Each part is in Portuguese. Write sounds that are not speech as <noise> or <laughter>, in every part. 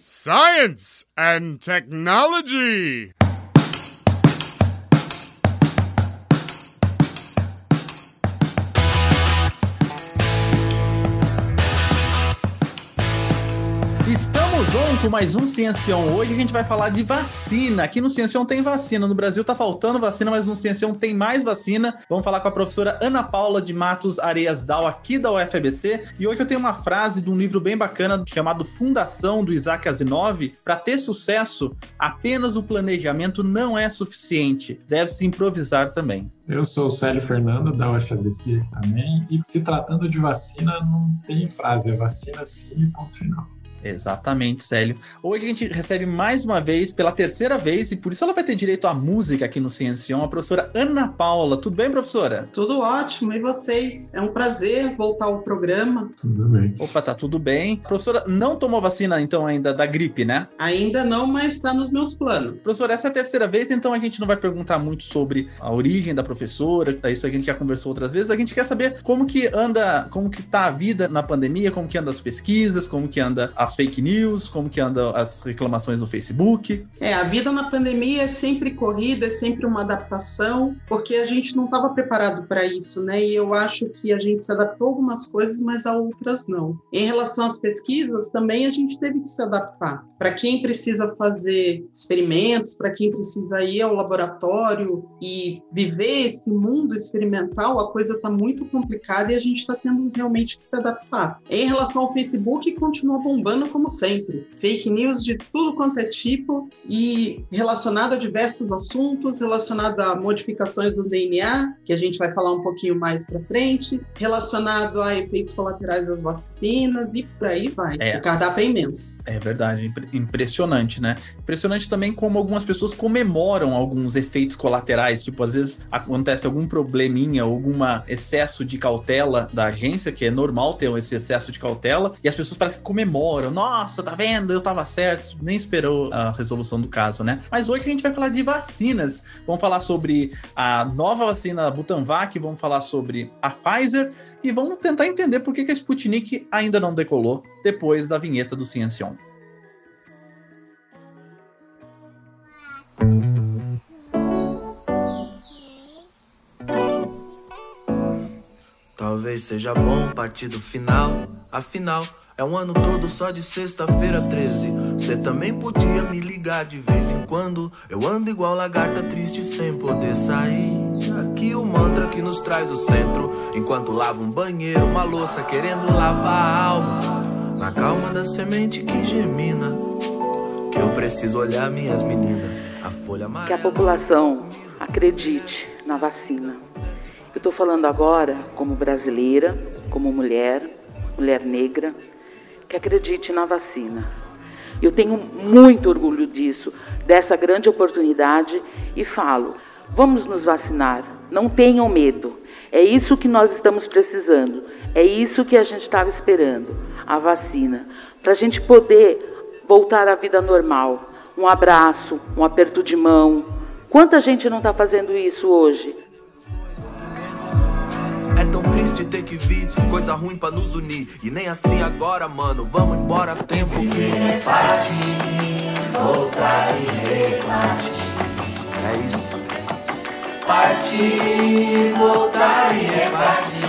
Science and Technology. Estamos on com mais um Ciencião. Hoje a gente vai falar de vacina. Aqui no Ciencião tem vacina. No Brasil tá faltando vacina, mas no Ciencião tem mais vacina. Vamos falar com a professora Ana Paula de Matos Areias Dal, aqui da UFABC. E hoje eu tenho uma frase de um livro bem bacana chamado Fundação, do Isaac Asimov. Para ter sucesso, apenas o planejamento não é suficiente. Deve-se improvisar também. Eu sou o Célio Fernando, da UFABC também, e se tratando de vacina, não tem frase, é vacina sim, ponto final. Exatamente, Célio. Hoje a gente recebe mais uma vez, pela terceira vez, e por isso ela vai ter direito à música aqui no Ciencião, a professora Ana Paula. Tudo bem, professora? Tudo ótimo, e vocês? É um prazer voltar ao programa. Tudo bem. Opa, tá tudo bem. A professora não tomou vacina, então, ainda da gripe, né? Ainda não, mas está nos meus planos. Professora, essa é a terceira vez, então a gente não vai perguntar muito sobre a origem da professora, isso a gente já conversou outras vezes. A gente quer saber como que anda, como que tá a vida na pandemia, como que anda as pesquisas, como que anda as fake news, como que andam as reclamações no Facebook. É, a vida na pandemia é sempre corrida, é sempre uma adaptação, porque a gente não estava preparado para isso, né? E eu acho que a gente se adaptou a algumas coisas, mas a outras não. Em relação às pesquisas, também a gente teve que se adaptar. Para quem precisa fazer experimentos, para quem precisa ir ao laboratório e viver esse mundo experimental, a coisa está muito complicada e a gente está tendo realmente que se adaptar. Em relação ao Facebook, continua bombando como sempre. Fake news de tudo quanto é tipo e relacionado a diversos assuntos, relacionado a modificações do DNA, que a gente vai falar um pouquinho mais para frente, relacionado a efeitos colaterais das vacinas e por aí vai. É. O cardápio é imenso. É verdade, impre- impressionante, né? Impressionante também como algumas pessoas comemoram alguns efeitos colaterais, tipo, às vezes acontece algum probleminha, algum excesso de cautela da agência, que é normal ter esse excesso de cautela, e as pessoas parecem que comemoram, nossa, tá vendo? Eu tava certo, nem esperou a resolução do caso, né? Mas hoje a gente vai falar de vacinas. Vamos falar sobre a nova vacina Butanvac, vamos falar sobre a Pfizer e vamos tentar entender por que que a Sputnik ainda não decolou depois da vinheta do Ciencion. Talvez seja bom partir do final, afinal é um ano todo só de sexta-feira 13. Cê também podia me ligar de vez em quando. Eu ando igual lagarta triste sem poder sair. Aqui o mantra que nos traz o centro, enquanto lava um banheiro, uma louça querendo lavar a alma. Na calma da semente que germina, que eu preciso olhar minhas meninas. A folha que a amarela. população acredite na vacina. Eu estou falando agora como brasileira, como mulher, mulher negra, que acredite na vacina. Eu tenho muito orgulho disso, dessa grande oportunidade e falo: vamos nos vacinar, não tenham medo. É isso que nós estamos precisando, é isso que a gente estava esperando a vacina para a gente poder voltar à vida normal. Um abraço, um aperto de mão. Quanta gente não está fazendo isso hoje? É tão triste ter que vir coisa ruim pra nos unir. E nem assim agora, mano. Vamos embora, tempo vir. voltar e repartir. É isso. Partir, voltar e repartir.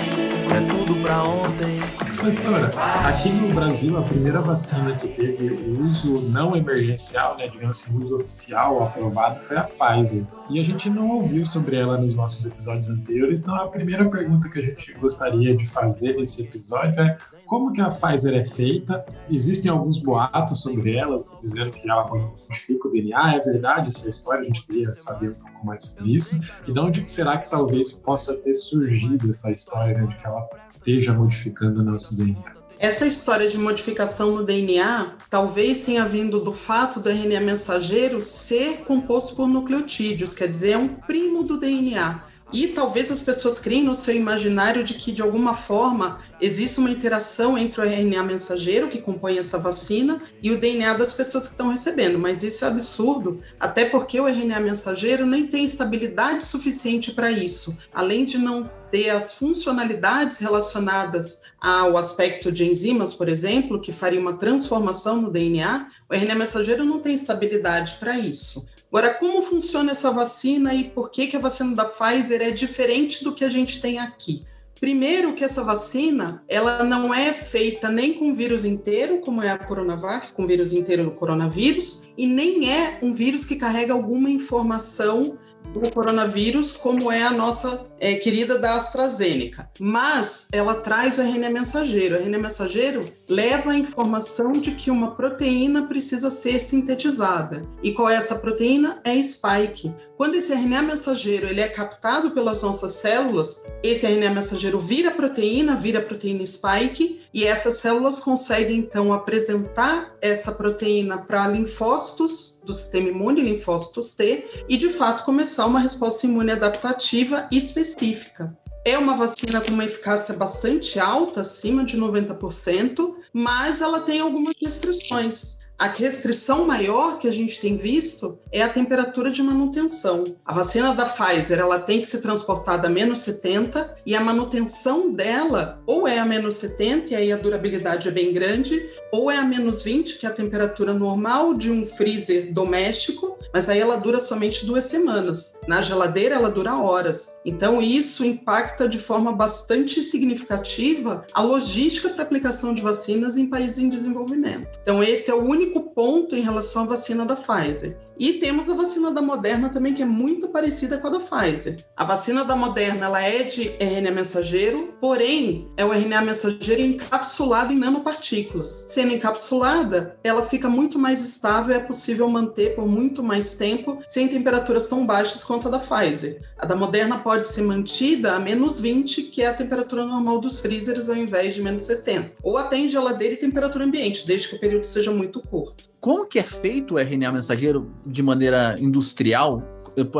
É tudo pra ontem. Professora, aqui no Brasil, a primeira vacina que teve uso não emergencial, né, digamos assim, uso oficial aprovado foi a Pfizer. E a gente não ouviu sobre ela nos nossos episódios anteriores, então a primeira pergunta que a gente gostaria de fazer nesse episódio é como que a Pfizer é feita? Existem alguns boatos sobre elas, dizendo que ela modifica o DNA, é verdade essa história? A gente queria saber um pouco mais sobre isso. E de onde será que talvez possa ter surgido essa história né, de que ela esteja modificando o nosso DNA? Essa história de modificação no DNA talvez tenha vindo do fato do RNA mensageiro ser composto por nucleotídeos, quer dizer, é um primo do DNA. E talvez as pessoas criem no seu imaginário de que de alguma forma existe uma interação entre o RNA mensageiro que compõe essa vacina e o DNA das pessoas que estão recebendo, mas isso é absurdo, até porque o RNA mensageiro nem tem estabilidade suficiente para isso, além de não ter as funcionalidades relacionadas ao aspecto de enzimas, por exemplo, que faria uma transformação no DNA, o RNA mensageiro não tem estabilidade para isso. Agora, como funciona essa vacina e por que, que a vacina da Pfizer é diferente do que a gente tem aqui? Primeiro que essa vacina, ela não é feita nem com vírus inteiro, como é a Coronavac, com vírus inteiro do coronavírus, e nem é um vírus que carrega alguma informação do coronavírus, como é a nossa é, querida da AstraZeneca. Mas ela traz o RNA mensageiro. O RNA mensageiro leva a informação de que uma proteína precisa ser sintetizada. E qual é essa proteína? É spike. Quando esse RNA mensageiro ele é captado pelas nossas células, esse RNA mensageiro vira proteína, vira proteína spike, e essas células conseguem então apresentar essa proteína para linfócitos do sistema imune, linfócitos T, e de fato começar uma resposta imune adaptativa específica. É uma vacina com uma eficácia bastante alta, acima de 90%, mas ela tem algumas restrições. A restrição maior que a gente tem visto é a temperatura de manutenção. A vacina da Pfizer ela tem que ser transportada a menos 70 e a manutenção dela ou é a menos 70 e aí a durabilidade é bem grande, ou é a menos 20, que é a temperatura normal de um freezer doméstico, mas aí ela dura somente duas semanas. Na geladeira ela dura horas. Então isso impacta de forma bastante significativa a logística para aplicação de vacinas em países em desenvolvimento. Então esse é o único ponto em relação à vacina da Pfizer. E temos a vacina da Moderna também, que é muito parecida com a da Pfizer. A vacina da Moderna ela é de RNA mensageiro, porém é o RNA mensageiro encapsulado em nanopartículas. Sendo encapsulada, ela fica muito mais estável e é possível manter por muito mais tempo sem temperaturas tão baixas quanto a da Pfizer. A da Moderna pode ser mantida a menos 20, que é a temperatura normal dos freezers, ao invés de menos 70. Ou até em geladeira e temperatura ambiente, desde que o período seja muito curto. Como que é feito o RNA mensageiro de maneira industrial?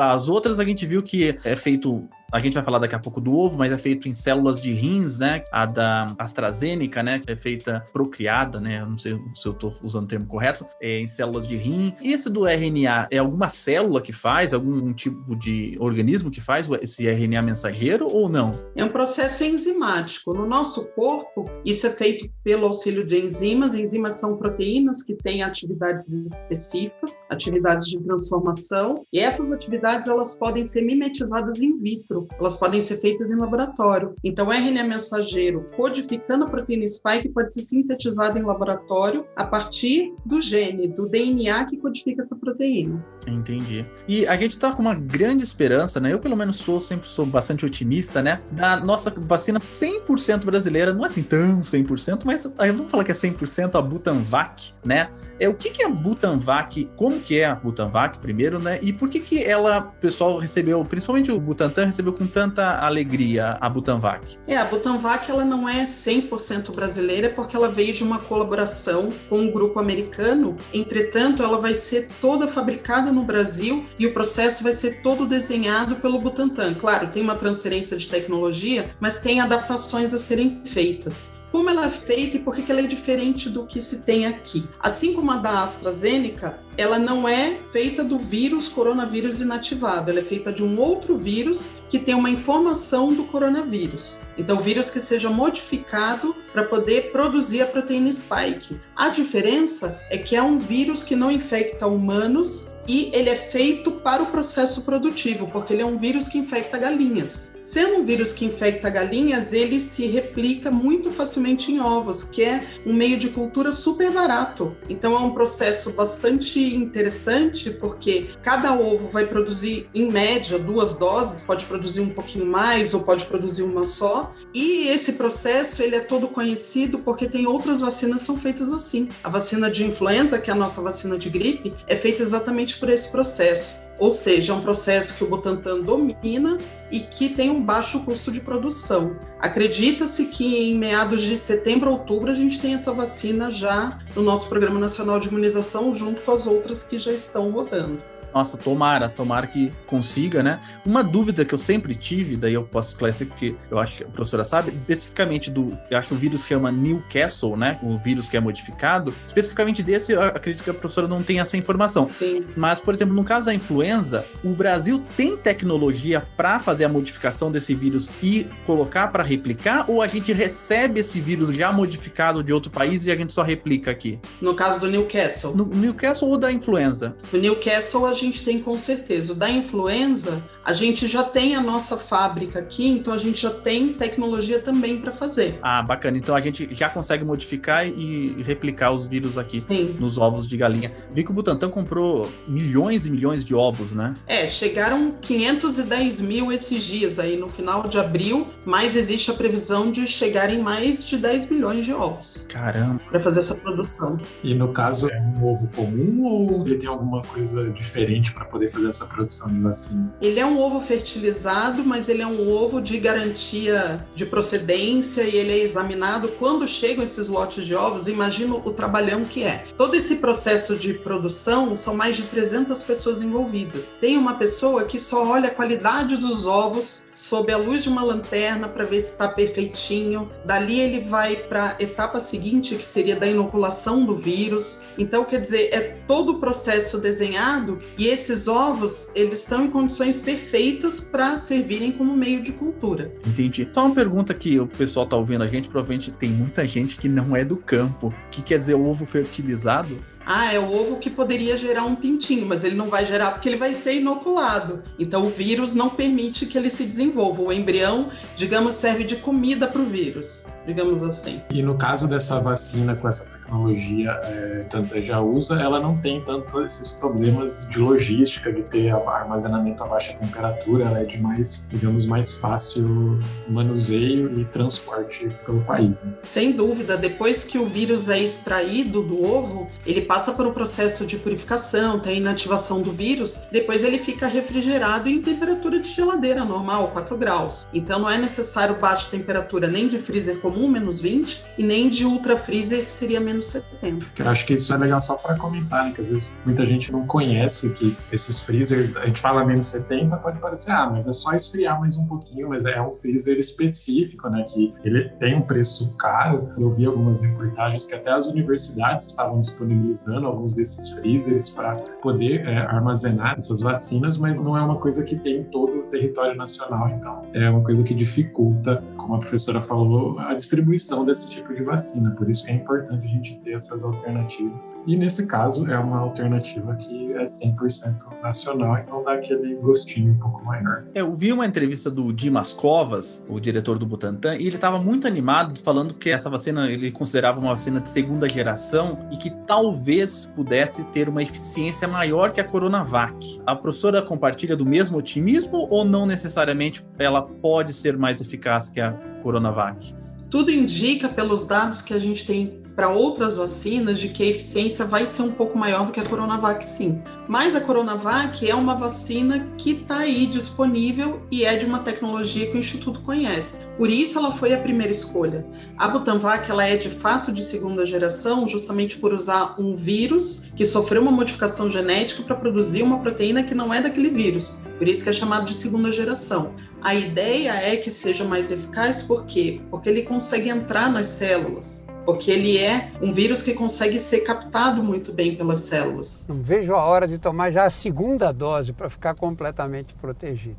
As outras a gente viu que é feito a gente vai falar daqui a pouco do ovo, mas é feito em células de rins, né? A da AstraZeneca, né? Que é feita procriada, né? Não sei se eu estou usando o termo correto, é em células de rim. E esse do RNA é alguma célula que faz, algum tipo de organismo que faz esse RNA mensageiro ou não? É um processo enzimático. No nosso corpo, isso é feito pelo auxílio de enzimas. Enzimas são proteínas que têm atividades específicas, atividades de transformação, e essas atividades elas podem ser mimetizadas in vitro elas podem ser feitas em laboratório. Então, o RNA mensageiro codificando a proteína spike pode ser sintetizado em laboratório a partir do gene, do DNA que codifica essa proteína. Entendi. E a gente está com uma grande esperança, né? Eu, pelo menos, sou, sempre sou bastante otimista, né? Da nossa vacina 100% brasileira, não é assim tão 100%, mas vamos falar que é 100% a Butanvac, né? É, o que, que é a Butanvac? Como que é a Butanvac, primeiro, né? E por que que ela, o pessoal recebeu, principalmente o Butantan, recebeu com tanta alegria a Butanvac? É, a Butanvac, ela não é 100% brasileira porque ela veio de uma colaboração com um grupo americano. Entretanto, ela vai ser toda fabricada no Brasil e o processo vai ser todo desenhado pelo Butantan. Claro, tem uma transferência de tecnologia, mas tem adaptações a serem feitas como ela é feita e por que ela é diferente do que se tem aqui. Assim como a da AstraZeneca, ela não é feita do vírus coronavírus inativado, ela é feita de um outro vírus que tem uma informação do coronavírus. Então, vírus que seja modificado para poder produzir a proteína spike. A diferença é que é um vírus que não infecta humanos e ele é feito para o processo produtivo, porque ele é um vírus que infecta galinhas. Sendo um vírus que infecta galinhas, ele se replica muito facilmente em ovos, que é um meio de cultura super barato. Então é um processo bastante interessante, porque cada ovo vai produzir, em média, duas doses, pode produzir um pouquinho mais ou pode produzir uma só. E esse processo ele é todo conhecido porque tem outras vacinas que são feitas assim. A vacina de influenza, que é a nossa vacina de gripe, é feita exatamente por esse processo. Ou seja, é um processo que o Butantan domina e que tem um baixo custo de produção. Acredita-se que em meados de setembro, outubro, a gente tem essa vacina já no nosso Programa Nacional de Imunização, junto com as outras que já estão rodando. Nossa, tomara, tomara que consiga, né? Uma dúvida que eu sempre tive, daí eu posso esclarecer porque eu acho que a professora sabe, especificamente do, eu acho que o vírus chama Newcastle, né? O vírus que é modificado. Especificamente desse, eu acredito que a professora não tem essa informação. Sim. Mas, por exemplo, no caso da influenza, o Brasil tem tecnologia para fazer a modificação desse vírus e colocar para replicar, ou a gente recebe esse vírus já modificado de outro país e a gente só replica aqui? No caso do Newcastle. No Newcastle ou da influenza? No Newcastle a gente tem com certeza. O da influenza, a gente já tem a nossa fábrica aqui, então a gente já tem tecnologia também para fazer. Ah, bacana. Então a gente já consegue modificar e replicar os vírus aqui Sim. nos ovos de galinha. Vi que o Butantan comprou milhões e milhões de ovos, né? É, chegaram 510 mil esses dias aí no final de abril, mas existe a previsão de chegarem mais de 10 milhões de ovos Caramba. para fazer essa produção. E no caso, é um ovo comum ou ele tem alguma coisa diferente para poder fazer essa produção de vacina? Ele é um ovo fertilizado, mas ele é um ovo de garantia de procedência e ele é examinado quando chegam esses lotes de ovos. Imagina o trabalhão que é. Todo esse processo de produção são mais de 300 pessoas envolvidas. Tem uma pessoa que só olha a qualidade dos ovos sob a luz de uma lanterna para ver se está perfeitinho. Dali ele vai para a etapa seguinte, que seria da inoculação do vírus. Então, quer dizer, é todo o processo desenhado e esses ovos, eles estão em condições perfeitas para servirem como meio de cultura. Entendi. Só uma pergunta que o pessoal tá ouvindo a gente, provavelmente tem muita gente que não é do campo. O que quer dizer ovo fertilizado? Ah, é o ovo que poderia gerar um pintinho, mas ele não vai gerar porque ele vai ser inoculado. Então o vírus não permite que ele se desenvolva. O embrião, digamos, serve de comida para o vírus, digamos assim. E no caso dessa vacina com essa tecnologia é, tanta já usa, ela não tem tanto esses problemas de logística, de ter armazenamento a baixa temperatura, ela é de mais, digamos, mais fácil manuseio e transporte pelo país. Né? Sem dúvida, depois que o vírus é extraído do ovo, ele passa por um processo de purificação, tem inativação do vírus, depois ele fica refrigerado em temperatura de geladeira normal, 4 graus. Então não é necessário baixa temperatura nem de freezer comum, menos 20, e nem de ultra freezer, que seria menos 70. Eu acho que isso é legal só para comentar, né? Que às vezes muita gente não conhece que esses freezers, a gente fala menos 70, pode parecer, ah, mas é só esfriar mais um pouquinho, mas é um freezer específico, né? Que ele tem um preço caro. Eu vi algumas reportagens que até as universidades estavam disponibilizando alguns desses freezers para poder é, armazenar essas vacinas, mas não é uma coisa que tem em todo o território nacional, então é uma coisa que dificulta, como a professora falou, a distribuição desse tipo de vacina. Por isso é importante a gente ter essas alternativas. E nesse caso é uma alternativa que é 100% nacional, então dá aquele gostinho um pouco maior. Eu vi uma entrevista do Dimas Covas, o diretor do Butantan, e ele estava muito animado falando que essa vacina ele considerava uma vacina de segunda geração e que talvez pudesse ter uma eficiência maior que a Coronavac. A professora compartilha do mesmo otimismo ou não necessariamente ela pode ser mais eficaz que a Coronavac? Tudo indica, pelos dados que a gente tem para outras vacinas, de que a eficiência vai ser um pouco maior do que a Coronavac, sim. Mas a Coronavac é uma vacina que está aí disponível e é de uma tecnologia que o Instituto conhece. Por isso ela foi a primeira escolha. A Butanvac ela é de fato de segunda geração, justamente por usar um vírus que sofreu uma modificação genética para produzir uma proteína que não é daquele vírus. Por isso que é chamado de segunda geração. A ideia é que seja mais eficaz, por quê? Porque ele consegue entrar nas células porque ele é um vírus que consegue ser captado muito bem pelas células. Não vejo a hora de tomar já a segunda dose para ficar completamente protegido.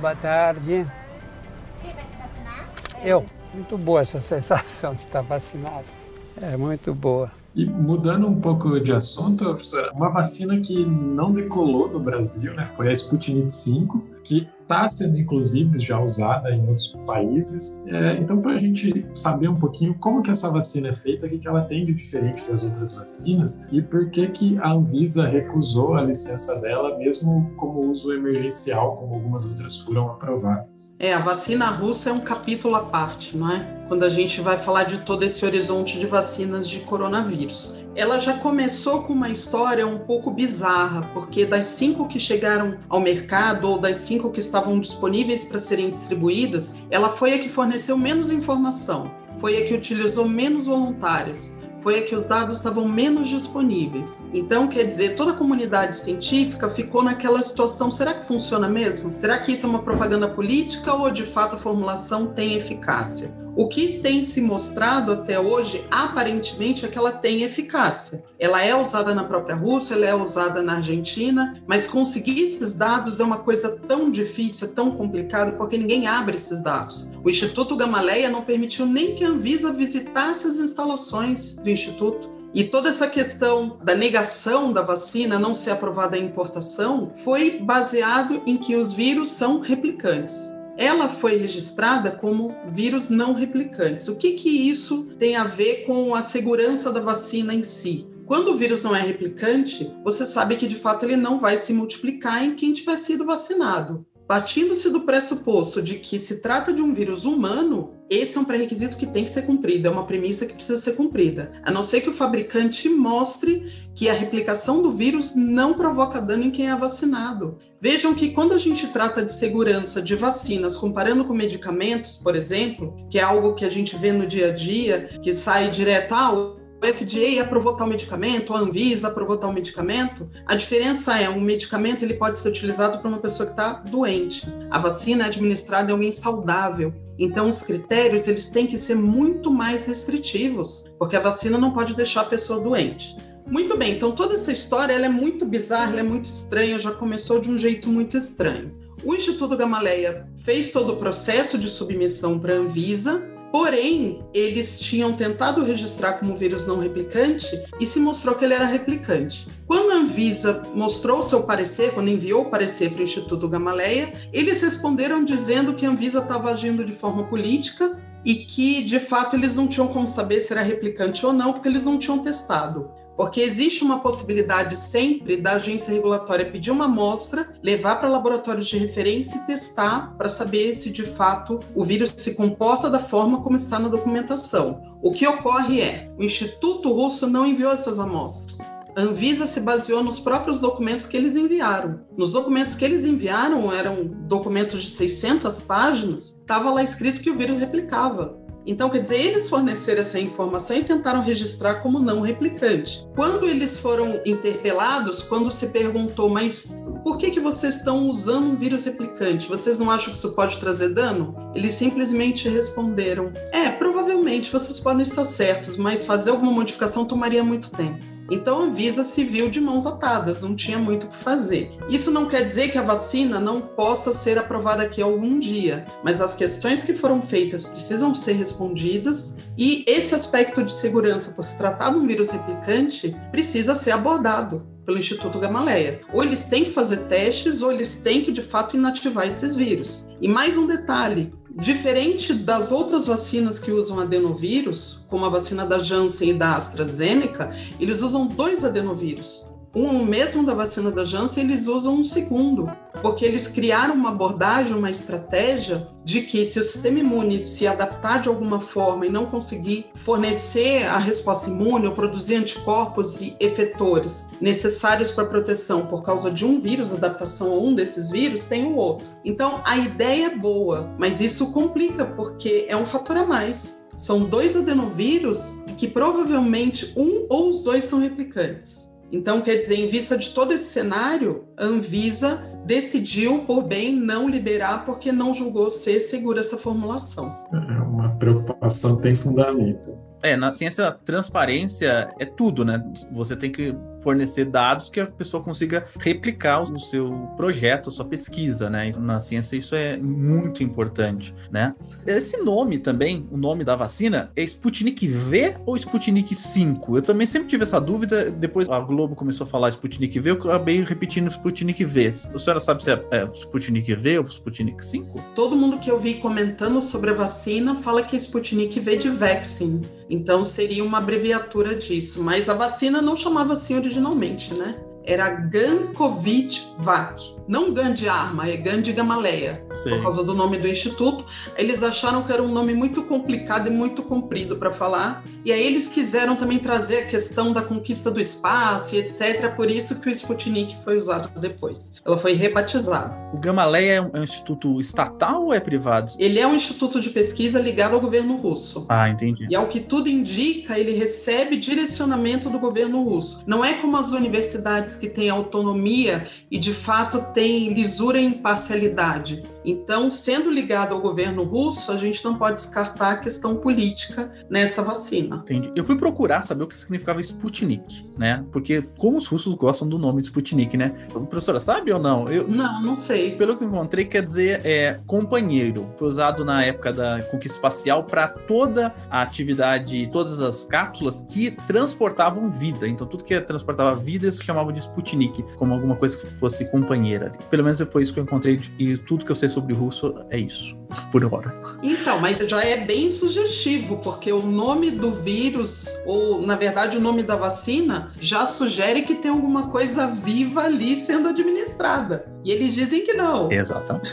Boa tarde. Quem vai se vacinar? Eu. Muito boa essa <laughs> sensação de estar vacinado. É muito boa. E mudando um pouco de assunto, uma vacina que não decolou no Brasil, né, foi a Sputnik 5, que está sendo inclusive já usada em outros países. É, então, para a gente saber um pouquinho como que essa vacina é feita, o que, que ela tem de diferente das outras vacinas e por que que a Anvisa recusou a licença dela, mesmo como uso emergencial, como algumas outras foram aprovadas. É, a vacina russa é um capítulo à parte, não é? Quando a gente vai falar de todo esse horizonte de vacinas de coronavírus ela já começou com uma história um pouco bizarra, porque das cinco que chegaram ao mercado, ou das cinco que estavam disponíveis para serem distribuídas, ela foi a que forneceu menos informação, foi a que utilizou menos voluntários, foi a que os dados estavam menos disponíveis. Então, quer dizer, toda a comunidade científica ficou naquela situação: será que funciona mesmo? Será que isso é uma propaganda política ou de fato a formulação tem eficácia? O que tem se mostrado até hoje, aparentemente, é que ela tem eficácia. Ela é usada na própria Rússia, ela é usada na Argentina, mas conseguir esses dados é uma coisa tão difícil, tão complicado, porque ninguém abre esses dados. O Instituto Gamaleia não permitiu nem que a Anvisa visitasse as instalações do Instituto. E toda essa questão da negação da vacina não ser aprovada em importação foi baseado em que os vírus são replicantes ela foi registrada como vírus não replicantes. O que, que isso tem a ver com a segurança da vacina em si? Quando o vírus não é replicante, você sabe que de fato ele não vai se multiplicar em quem tiver sido vacinado. Partindo-se do pressuposto de que se trata de um vírus humano, esse é um pré-requisito que tem que ser cumprido, é uma premissa que precisa ser cumprida. A não ser que o fabricante mostre que a replicação do vírus não provoca dano em quem é vacinado. Vejam que quando a gente trata de segurança de vacinas, comparando com medicamentos, por exemplo, que é algo que a gente vê no dia a dia, que sai direto, ah, o FDA aprovou tal medicamento, a Anvisa aprovou tal medicamento. A diferença é, um medicamento ele pode ser utilizado para uma pessoa que está doente. A vacina é administrada em alguém saudável. Então, os critérios eles têm que ser muito mais restritivos, porque a vacina não pode deixar a pessoa doente. Muito bem, então toda essa história ela é muito bizarra, é muito estranha, já começou de um jeito muito estranho. O Instituto Gamaleia fez todo o processo de submissão para a Anvisa, Porém, eles tinham tentado registrar como vírus não replicante e se mostrou que ele era replicante. Quando a Anvisa mostrou seu parecer, quando enviou o parecer para o Instituto Gamaleia, eles responderam dizendo que a Anvisa estava agindo de forma política e que, de fato, eles não tinham como saber se era replicante ou não, porque eles não tinham testado. Porque existe uma possibilidade sempre da agência regulatória pedir uma amostra, levar para laboratórios de referência e testar para saber se de fato o vírus se comporta da forma como está na documentação. O que ocorre é, o Instituto Russo não enviou essas amostras. A Anvisa se baseou nos próprios documentos que eles enviaram. Nos documentos que eles enviaram, eram documentos de 600 páginas, estava lá escrito que o vírus replicava. Então, quer dizer, eles forneceram essa informação e tentaram registrar como não replicante. Quando eles foram interpelados, quando se perguntou, mas por que, que vocês estão usando um vírus replicante? Vocês não acham que isso pode trazer dano? Eles simplesmente responderam: é, provavelmente vocês podem estar certos, mas fazer alguma modificação tomaria muito tempo. Então a Anvisa se viu de mãos atadas, não tinha muito o que fazer. Isso não quer dizer que a vacina não possa ser aprovada aqui algum dia, mas as questões que foram feitas precisam ser respondidas e esse aspecto de segurança por se tratar de um vírus replicante precisa ser abordado pelo Instituto Gamaleia. Ou eles têm que fazer testes ou eles têm que de fato inativar esses vírus. E mais um detalhe, Diferente das outras vacinas que usam adenovírus, como a vacina da Janssen e da AstraZeneca, eles usam dois adenovírus um mesmo da vacina da Janssen, eles usam um segundo, porque eles criaram uma abordagem, uma estratégia de que se o sistema imune se adaptar de alguma forma e não conseguir fornecer a resposta imune ou produzir anticorpos e efetores necessários para proteção por causa de um vírus, adaptação a um desses vírus, tem o outro. Então, a ideia é boa, mas isso complica porque é um fator a mais. São dois adenovírus que provavelmente um ou os dois são replicantes. Então, quer dizer, em vista de todo esse cenário, a Anvisa decidiu, por bem, não liberar porque não julgou ser segura essa formulação. É uma preocupação tem fundamento. É, na ciência, transparência é tudo, né? Você tem que fornecer dados que a pessoa consiga replicar o seu projeto, a sua pesquisa, né? Na ciência isso é muito importante, né? Esse nome também, o nome da vacina, é Sputnik V ou Sputnik 5? Eu também sempre tive essa dúvida, depois a Globo começou a falar Sputnik V, eu acabei repetindo Sputnik V. A senhora sabe se é, é Sputnik V ou Sputnik 5? Todo mundo que eu vi comentando sobre a vacina fala que é Sputnik V de vaccine. Então seria uma abreviatura disso, mas a vacina não chamava assim originalmente, né? era Gankovic Vac. Não Gan de arma, é Gan de Gamaleia, Sei. por causa do nome do instituto. Eles acharam que era um nome muito complicado e muito comprido para falar. E aí eles quiseram também trazer a questão da conquista do espaço e etc. Por isso que o Sputnik foi usado depois. Ela foi rebatizada. O Gamaleia é um, é um instituto estatal ou é privado? Ele é um instituto de pesquisa ligado ao governo russo. Ah, entendi. E ao que tudo indica, ele recebe direcionamento do governo russo. Não é como as universidades que têm autonomia e de fato têm lisura e imparcialidade. Então, sendo ligado ao governo russo, a gente não pode descartar a questão política nessa vacina. Entendi. Eu fui procurar saber o que significava Sputnik, né? Porque como os russos gostam do nome de Sputnik, né? Professora, sabe ou não? Eu, Não, não sei. pelo que eu encontrei, quer dizer é, companheiro. Foi usado na época da conquista espacial para toda a atividade, todas as cápsulas que transportavam vida. Então, tudo que transportava vida eles chamavam de Sputnik, como alguma coisa que fosse companheira. Pelo menos foi isso que eu encontrei e tudo que eu sei sobre russo é isso, por hora. Então, mas já é bem sugestivo, porque o nome do vírus, ou na verdade o nome da vacina, já sugere que tem alguma coisa viva ali sendo administrada. E eles dizem que não. Exatamente.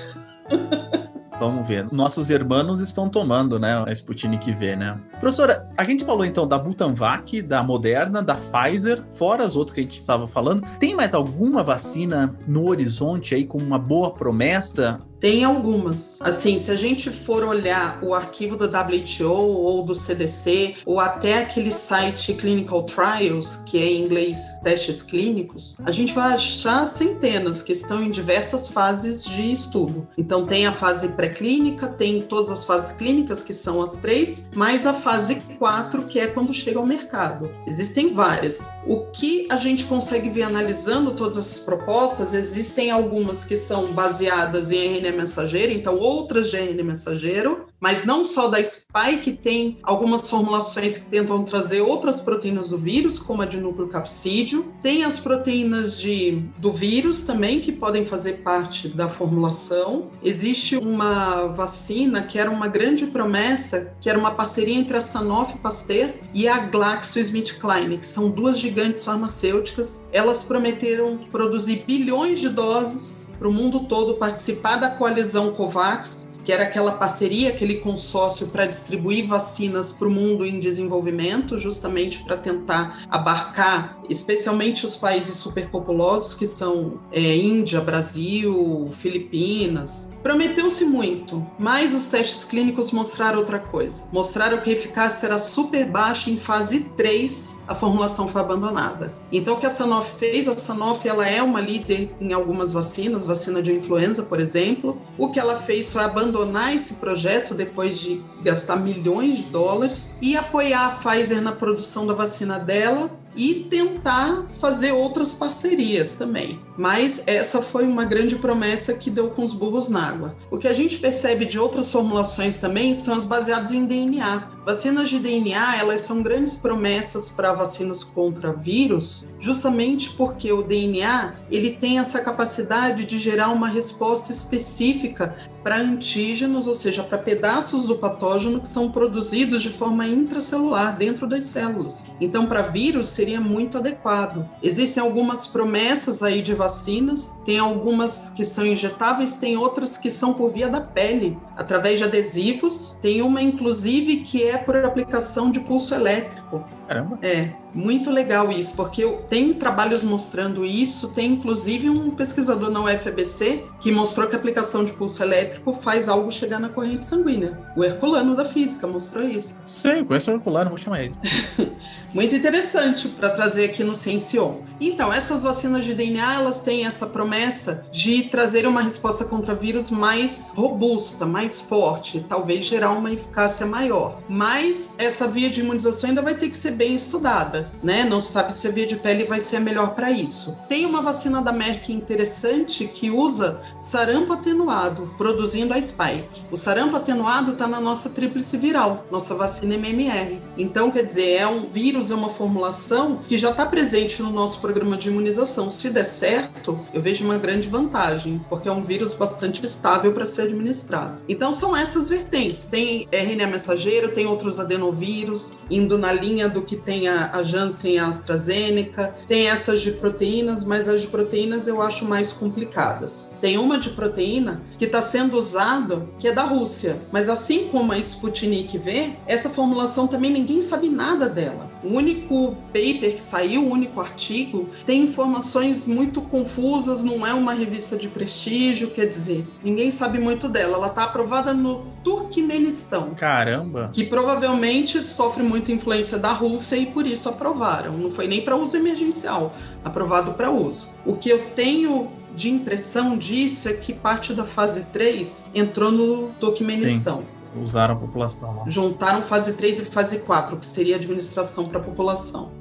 <laughs> Vamos ver. Nossos irmãos estão tomando, né? A Sputnik V, né? Professora, a gente falou então da Butanvac, da Moderna, da Pfizer, fora as outras que a gente estava falando. Tem mais alguma vacina no horizonte aí com uma boa promessa? Tem algumas. Assim, se a gente for olhar o arquivo da WHO ou do CDC, ou até aquele site Clinical Trials, que é em inglês testes clínicos, a gente vai achar centenas que estão em diversas fases de estudo. Então, tem a fase pré-clínica, tem todas as fases clínicas, que são as três, mais a fase 4, que é quando chega ao mercado. Existem várias. O que a gente consegue ver analisando todas essas propostas, existem algumas que são baseadas em RNA mensageiro, então outras RNA mensageiro, mas não só da Spike, tem algumas formulações que tentam trazer outras proteínas do vírus, como a de núcleo capsídeo. Tem as proteínas de, do vírus também, que podem fazer parte da formulação. Existe uma vacina que era uma grande promessa, que era uma parceria entre a Sanofi Pasteur e a GlaxoSmithKline, que são duas gigantes farmacêuticas. Elas prometeram produzir bilhões de doses para o mundo todo participar da coalizão COVAX, que era aquela parceria, aquele consórcio para distribuir vacinas para o mundo em desenvolvimento, justamente para tentar abarcar, especialmente os países superpopulosos, que são é, Índia, Brasil, Filipinas. Prometeu-se muito, mas os testes clínicos mostraram outra coisa. Mostraram que a eficácia era super baixa em fase 3, a formulação foi abandonada. Então o que a Sanofi fez, a Sanofi ela é uma líder em algumas vacinas, vacina de influenza, por exemplo. O que ela fez foi abandonar esse projeto depois de gastar milhões de dólares e apoiar a Pfizer na produção da vacina dela e tentar fazer outras parcerias também. Mas essa foi uma grande promessa que deu com os burros na água. O que a gente percebe de outras formulações também são as baseadas em DNA. Vacinas de DNA, elas são grandes promessas para vacinas contra vírus, justamente porque o DNA, ele tem essa capacidade de gerar uma resposta específica para antígenos, ou seja, para pedaços do patógeno que são produzidos de forma intracelular dentro das células. Então, para vírus seria muito adequado. Existem algumas promessas aí de vacinas, tem algumas que são injetáveis, tem outras que são por via da pele, através de adesivos. Tem uma inclusive que é por aplicação de pulso elétrico. Caramba. É, muito legal isso, porque tenho trabalhos mostrando isso, tem inclusive um pesquisador na UFBC que mostrou que a aplicação de pulso elétrico faz algo chegar na corrente sanguínea. O Herculano da física mostrou isso. Sei, eu conheço o Herculano, vou chamar ele. <laughs> Muito interessante para trazer aqui no Ciencion. Então, essas vacinas de DNA, elas têm essa promessa de trazer uma resposta contra vírus mais robusta, mais forte, talvez gerar uma eficácia maior. Mas essa via de imunização ainda vai ter que ser bem estudada, né? Não se sabe se a via de pele vai ser a melhor para isso. Tem uma vacina da Merck interessante que usa sarampo atenuado, produzindo a Spike. O sarampo atenuado está na nossa tríplice viral, nossa vacina MMR. Então, quer dizer, é um vírus, é uma formulação que já está presente no nosso programa de imunização. Se der certo, eu vejo uma grande vantagem, porque é um vírus bastante estável para ser administrado. Então, são essas vertentes. Tem RNA mensageiro, tem outros adenovírus, indo na linha do que tem a, a Janssen e a AstraZeneca. Tem essas de proteínas, mas as de proteínas eu acho mais complicadas. Tem uma de proteína que está sendo usada, que é da Rússia, mas assim como a Sputnik V, essa formulação também ninguém sabe nada dela. O único paper que saiu, o único artigo, tem informações muito confusas, não é uma revista de prestígio, quer dizer, ninguém sabe muito dela. Ela está aprovada no Turkmenistão. Caramba! Que provavelmente sofre muita influência da Rússia e por isso aprovaram. Não foi nem para uso emergencial, aprovado para uso. O que eu tenho de impressão disso é que parte da fase 3 entrou no Turkmenistão. Sim, usaram a população. Lá. Juntaram fase 3 e fase 4, que seria administração para a população.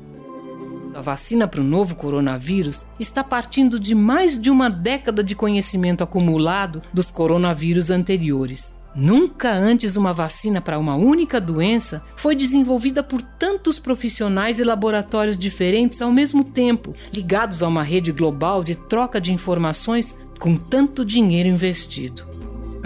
A vacina para o novo coronavírus está partindo de mais de uma década de conhecimento acumulado dos coronavírus anteriores. Nunca antes uma vacina para uma única doença foi desenvolvida por tantos profissionais e laboratórios diferentes ao mesmo tempo, ligados a uma rede global de troca de informações com tanto dinheiro investido.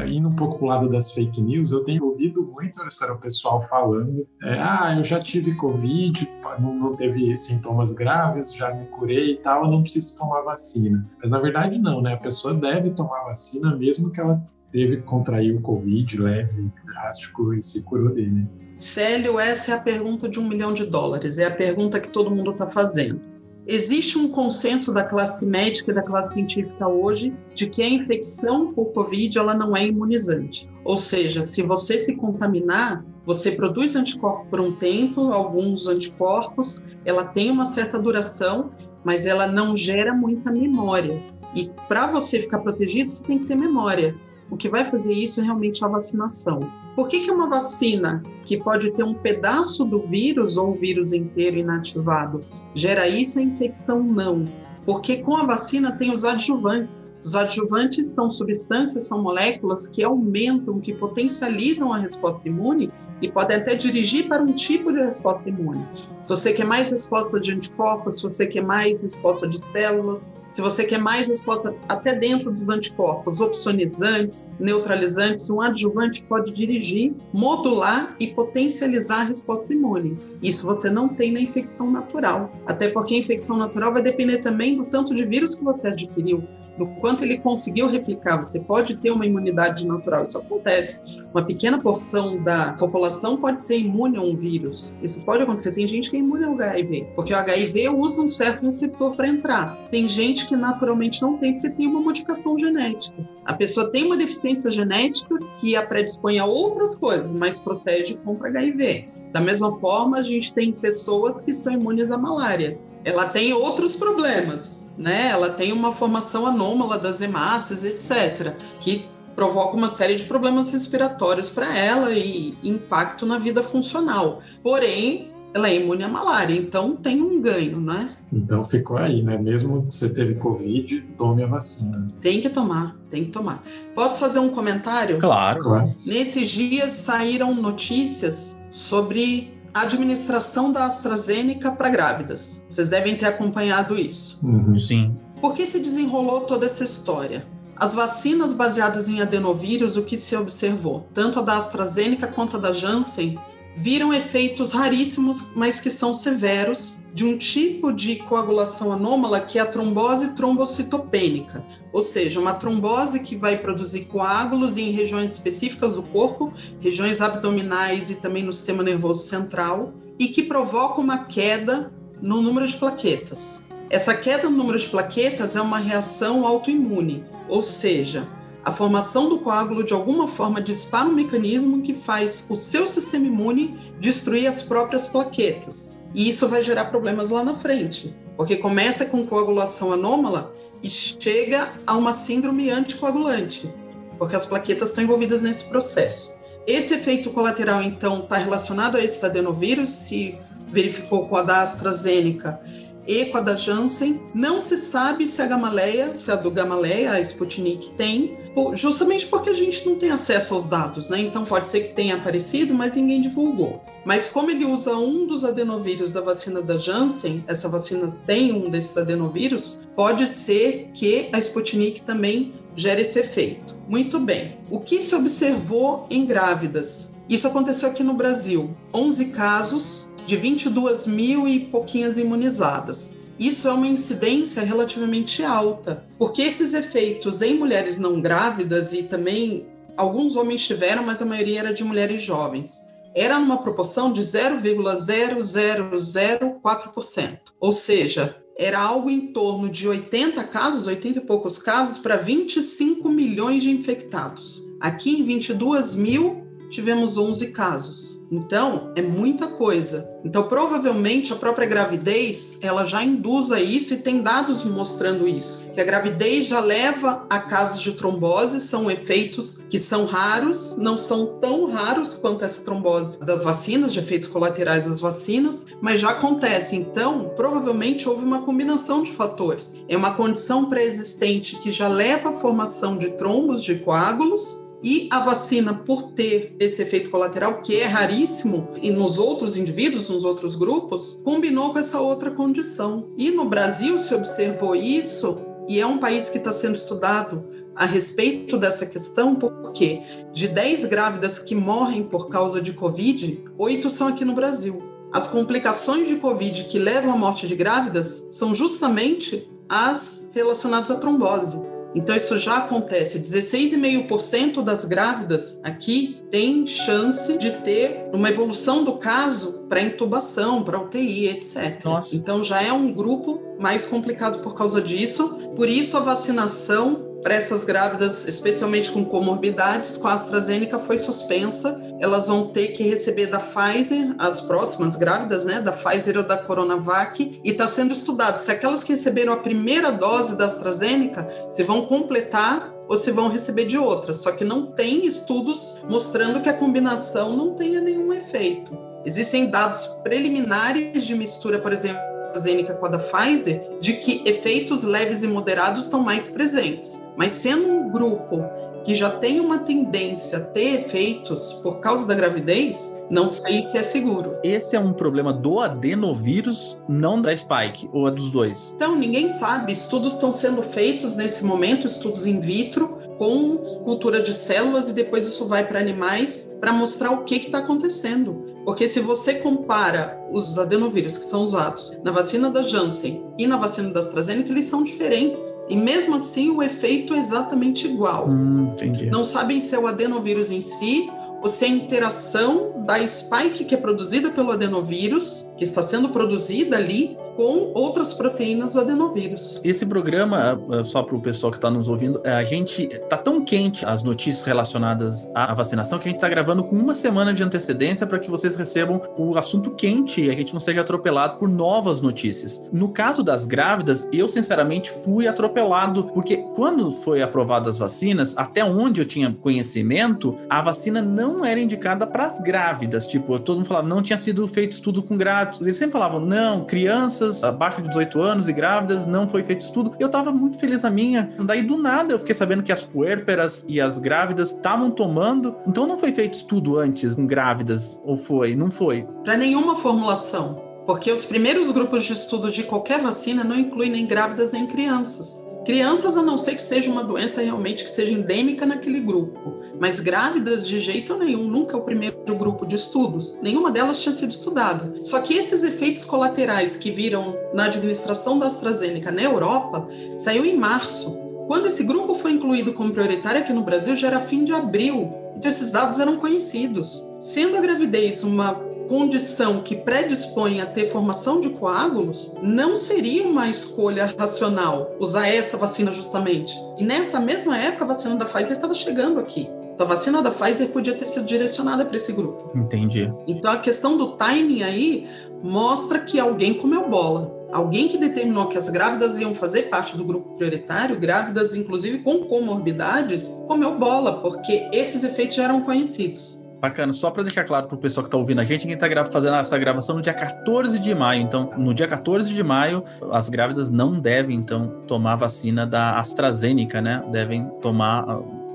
Indo um pouco para o lado das fake news, eu tenho ouvido muito o pessoal falando: é, ah, eu já tive Covid, não, não, teve sintomas graves, já me curei e tal, eu não preciso tomar vacina. Mas na verdade, não, né? A pessoa deve tomar vacina mesmo que ela teve que contrair o Covid leve, drástico e se curou dele. Célio, essa é a pergunta de um milhão de dólares, é a pergunta que todo mundo está fazendo. Existe um consenso da classe médica e da classe científica hoje de que a infecção por Covid ela não é imunizante. Ou seja, se você se contaminar, você produz anticorpo por um tempo, alguns anticorpos, ela tem uma certa duração, mas ela não gera muita memória. E para você ficar protegido, você tem que ter memória. O que vai fazer isso é realmente a vacinação. Por que, que uma vacina que pode ter um pedaço do vírus ou o vírus inteiro inativado gera isso e a infecção não? Porque com a vacina tem os adjuvantes. Os adjuvantes são substâncias, são moléculas que aumentam, que potencializam a resposta imune e podem até dirigir para um tipo de resposta imune. Se você quer mais resposta de anticorpos, se você quer mais resposta de células, se você quer mais resposta até dentro dos anticorpos, opsonizantes, neutralizantes, um adjuvante pode dirigir, modular e potencializar a resposta imune. Isso você não tem na infecção natural. Até porque a infecção natural vai depender também do tanto de vírus que você adquiriu, do quanto ele conseguiu replicar. Você pode ter uma imunidade natural, isso acontece. Uma pequena porção da população pode ser imune a um vírus. Isso pode acontecer. Tem gente que é imune ao HIV, porque o HIV usa um certo receptor para entrar. Tem gente que naturalmente não tem, porque tem uma modificação genética. A pessoa tem uma deficiência genética que a predispõe a outras coisas, mas protege contra HIV. Da mesma forma, a gente tem pessoas que são imunes à malária. Ela tem outros problemas, né? Ela tem uma formação anômala das hemácias, etc., que provoca uma série de problemas respiratórios para ela e impacto na vida funcional. Porém, ela é imune à malária, então tem um ganho, né? Então ficou aí, né? Mesmo que você teve Covid, tome a vacina. Tem que tomar, tem que tomar. Posso fazer um comentário? Claro. claro. Nesses dias saíram notícias sobre a administração da AstraZeneca para grávidas. Vocês devem ter acompanhado isso. Uhum. Sim. Por que se desenrolou toda essa história? As vacinas baseadas em adenovírus, o que se observou, tanto a da AstraZeneca quanto a da Janssen, viram efeitos raríssimos, mas que são severos, de um tipo de coagulação anômala que é a trombose trombocitopênica, ou seja, uma trombose que vai produzir coágulos em regiões específicas do corpo, regiões abdominais e também no sistema nervoso central, e que provoca uma queda no número de plaquetas. Essa queda no número de plaquetas é uma reação autoimune, ou seja, a formação do coágulo de alguma forma dispara um mecanismo que faz o seu sistema imune destruir as próprias plaquetas. E isso vai gerar problemas lá na frente, porque começa com coagulação anômala e chega a uma síndrome anticoagulante, porque as plaquetas estão envolvidas nesse processo. Esse efeito colateral, então, está relacionado a esses adenovírus, se verificou com a da AstraZeneca e com a da Janssen. Não se sabe se a Gamaleia, se a do Gamaleia, a Sputnik, tem, justamente porque a gente não tem acesso aos dados, né? Então pode ser que tenha aparecido, mas ninguém divulgou. Mas como ele usa um dos adenovírus da vacina da Janssen, essa vacina tem um desses adenovírus, pode ser que a Sputnik também gere esse efeito. Muito bem. O que se observou em grávidas? Isso aconteceu aqui no Brasil. 11 casos de 22 mil e pouquinhas imunizadas. Isso é uma incidência relativamente alta, porque esses efeitos em mulheres não grávidas e também alguns homens tiveram, mas a maioria era de mulheres jovens. Era numa proporção de 0,0004%. Ou seja, era algo em torno de 80 casos, 80 e poucos casos, para 25 milhões de infectados. Aqui em 22 mil, tivemos 11 casos. Então, é muita coisa. Então, provavelmente a própria gravidez, ela já induz a isso e tem dados mostrando isso. Que a gravidez já leva a casos de trombose, são efeitos que são raros, não são tão raros quanto essa trombose das vacinas, de efeitos colaterais das vacinas, mas já acontece. Então, provavelmente houve uma combinação de fatores. É uma condição pré-existente que já leva à formação de trombos, de coágulos, e a vacina, por ter esse efeito colateral, que é raríssimo, e nos outros indivíduos, nos outros grupos, combinou com essa outra condição. E no Brasil se observou isso, e é um país que está sendo estudado a respeito dessa questão, porque de 10 grávidas que morrem por causa de Covid, 8 são aqui no Brasil. As complicações de Covid que levam à morte de grávidas são justamente as relacionadas à trombose. Então, isso já acontece. 16,5% das grávidas aqui tem chance de ter uma evolução do caso para intubação, para UTI, etc. Nossa. Então, já é um grupo mais complicado por causa disso. Por isso, a vacinação para essas grávidas, especialmente com comorbidades, com a AstraZeneca foi suspensa. Elas vão ter que receber da Pfizer, as próximas grávidas, né, da Pfizer ou da Coronavac, e está sendo estudado se aquelas que receberam a primeira dose da AstraZeneca se vão completar ou se vão receber de outra. Só que não tem estudos mostrando que a combinação não tenha nenhum efeito. Existem dados preliminares de mistura, por exemplo, AstraZeneca com a da Pfizer, de que efeitos leves e moderados estão mais presentes. Mas sendo um grupo que já tem uma tendência a ter efeitos por causa da gravidez, não sei se é seguro. Esse é um problema do adenovírus, não da Spike, ou a dos dois? Então, ninguém sabe. Estudos estão sendo feitos nesse momento, estudos in vitro, com cultura de células, e depois isso vai para animais para mostrar o que está acontecendo. Porque se você compara os adenovírus que são usados na vacina da Janssen e na vacina da AstraZeneca, eles são diferentes. E mesmo assim, o efeito é exatamente igual. Hum, entendi. Não sabem se é o adenovírus em si ou se é a interação da spike que é produzida pelo adenovírus, que está sendo produzida ali, com outras proteínas do adenovírus. Esse programa, eh, só para o pessoal que está nos ouvindo, eh, a gente tá tão quente as notícias relacionadas à vacinação que a gente está gravando com uma semana de antecedência para que vocês recebam o assunto quente e a gente não seja atropelado por novas notícias. No caso das grávidas, eu sinceramente fui atropelado porque quando foi aprovado as vacinas, até onde eu tinha conhecimento, a vacina não era indicada para as grávidas. Tipo, todo mundo falava, não tinha sido feito estudo com grávidos. Eles sempre falavam, não, crianças crianças abaixo de 18 anos e grávidas, não foi feito estudo. Eu tava muito feliz na minha. Daí do nada eu fiquei sabendo que as puérperas e as grávidas estavam tomando. Então não foi feito estudo antes com grávidas ou foi? Não foi. Para nenhuma formulação. Porque os primeiros grupos de estudo de qualquer vacina não incluem nem grávidas nem crianças. Crianças, a não ser que seja uma doença realmente que seja endêmica naquele grupo, mas grávidas de jeito nenhum, nunca é o primeiro grupo de estudos. Nenhuma delas tinha sido estudada. Só que esses efeitos colaterais que viram na administração da AstraZeneca na Europa saiu em março. Quando esse grupo foi incluído como prioritário aqui no Brasil, já era fim de abril. Então, esses dados eram conhecidos. Sendo a gravidez uma condição que predispõe a ter formação de coágulos, não seria uma escolha racional usar essa vacina justamente. E nessa mesma época, a vacina da Pfizer estava chegando aqui. Então, a vacina da Pfizer podia ter sido direcionada para esse grupo. Entendi. Então, a questão do timing aí mostra que alguém comeu bola. Alguém que determinou que as grávidas iam fazer parte do grupo prioritário, grávidas inclusive com comorbidades, comeu bola, porque esses efeitos já eram conhecidos. Bacana, só para deixar claro para o pessoal que está ouvindo a gente, a gente está fazendo essa gravação no dia 14 de maio. Então, no dia 14 de maio, as grávidas não devem, então, tomar vacina da AstraZeneca, né? Devem tomar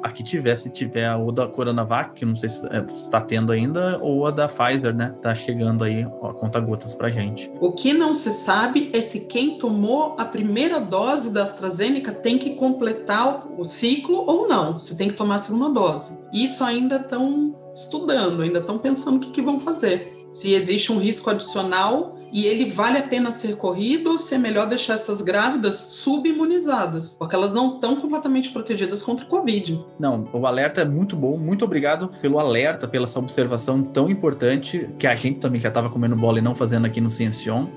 a que tiver, se tiver ou da Coronavac, que não sei se está é, tendo ainda, ou a da Pfizer, né? Tá chegando aí a conta gotas pra gente. O que não se sabe é se quem tomou a primeira dose da AstraZeneca tem que completar o ciclo ou não, se tem que tomar a segunda dose. Isso ainda estão estudando, ainda estão pensando o que, que vão fazer. Se existe um risco adicional e ele vale a pena ser corrido ou se é melhor deixar essas grávidas subimunizadas, porque elas não estão completamente protegidas contra o Covid. Não, o alerta é muito bom. Muito obrigado pelo alerta, pela essa observação tão importante que a gente também já estava comendo bola e não fazendo aqui no Ciencion.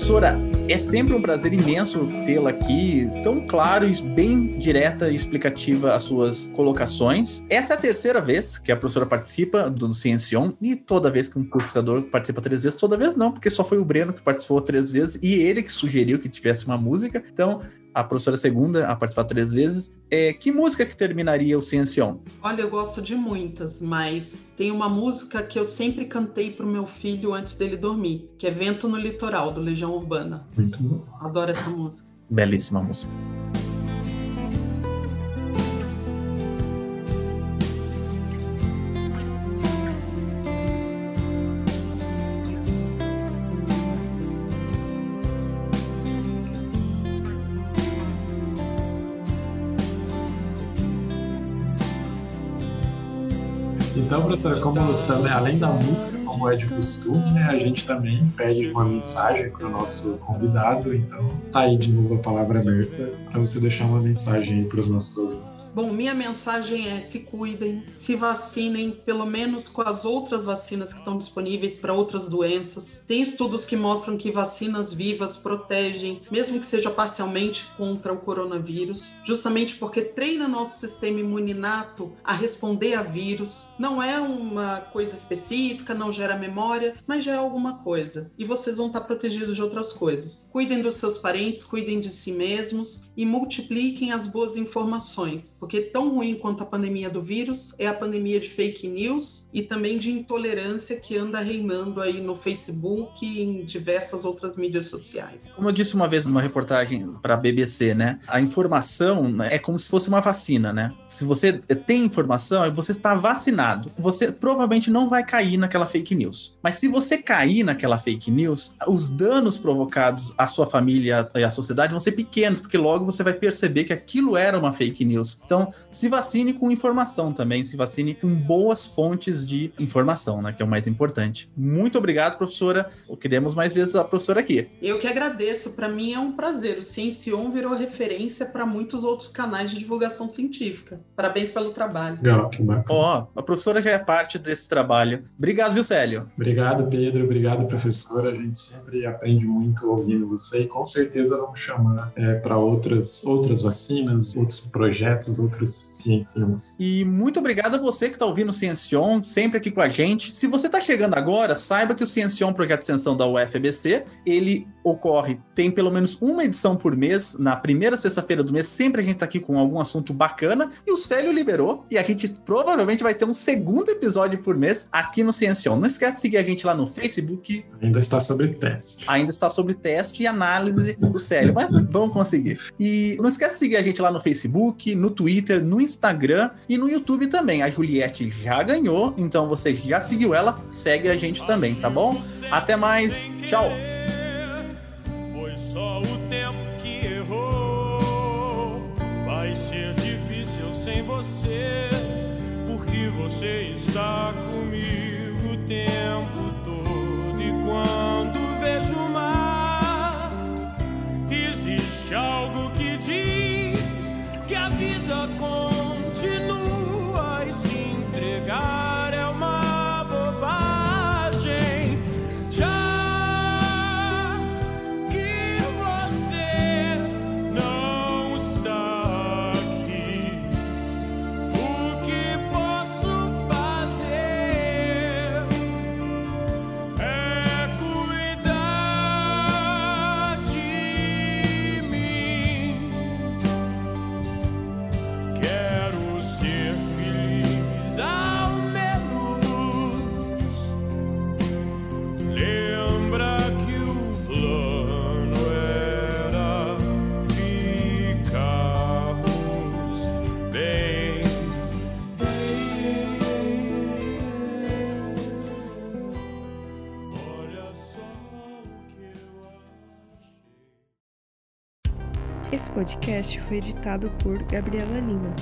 Professora, é sempre um prazer imenso tê-la aqui, tão claro e bem direta e explicativa as suas colocações. Essa é a terceira vez que a professora participa do Ciencion, e toda vez que um professor participa três vezes, toda vez não, porque só foi o Breno que participou três vezes e ele que sugeriu que tivesse uma música. Então, a professora segunda a participar três vezes. É, que música que terminaria o Ciencion? Olha, eu gosto de muitas, mas tem uma música que eu sempre cantei pro meu filho antes dele dormir, que é Vento no Litoral, do Legião Urbana. Muito bom. Adoro essa música. Belíssima música. Professora, como também, além da música, como é de costume, né, a gente também pede uma mensagem para o nosso convidado. Então, tá aí de novo a palavra aberta para você deixar uma mensagem para os nossos ouvintes. Bom, minha mensagem é se cuidem, se vacinem, pelo menos com as outras vacinas que estão disponíveis para outras doenças. Tem estudos que mostram que vacinas vivas protegem, mesmo que seja parcialmente, contra o coronavírus, justamente porque treina nosso sistema imune inato a responder a vírus. Não é uma coisa específica, não gera memória, mas já é alguma coisa. E vocês vão estar protegidos de outras coisas. Cuidem dos seus parentes, cuidem de si mesmos e multipliquem as boas informações, porque tão ruim quanto a pandemia do vírus é a pandemia de fake news e também de intolerância que anda reinando aí no Facebook e em diversas outras mídias sociais. Como eu disse uma vez numa reportagem para a BBC, né? A informação né, é como se fosse uma vacina, né? Se você tem informação, você está vacinado. Você provavelmente não vai cair naquela fake news. Mas se você cair naquela fake news, os danos provocados à sua família e à sociedade vão ser pequenos, porque logo você vai perceber que aquilo era uma fake news. Então, se vacine com informação também, se vacine com boas fontes de informação, né? Que é o mais importante. Muito obrigado, professora. Queremos mais vezes a professora aqui. Eu que agradeço, para mim é um prazer. O Ciencion virou referência para muitos outros canais de divulgação científica. Parabéns pelo trabalho. Legal, que bacana. Ó, a professora já é parte desse trabalho. Obrigado, viu, Célio? Obrigado, Pedro. Obrigado, professora. A gente sempre aprende muito ouvindo você e com certeza vamos chamar para outras, outras vacinas, outros projetos, outros cienciões. E muito obrigado a você que está ouvindo o Ciencion, sempre aqui com a gente. Se você está chegando agora, saiba que o Ciencion, projeto de extensão da UFBC, ele ocorre, tem pelo menos uma edição por mês, na primeira sexta-feira do mês, sempre a gente está aqui com algum assunto bacana, e o Célio liberou, e a gente provavelmente vai ter um segundo episódio por mês aqui no Ciencion. Não esquece de seguir a gente lá no Facebook. Ainda está sobre teste. Ainda está sobre teste e análise do Célio, mas vamos conseguir. E não esquece de seguir a gente lá no Facebook, no Twitter, no Instagram e no YouTube também. A Juliette já ganhou, então você já seguiu ela, segue a gente também, tá bom? Até mais, tchau! Foi só o tempo que errou. Vai ser difícil sem você, porque você está comigo tempo podcast foi editado por Gabriela Lima.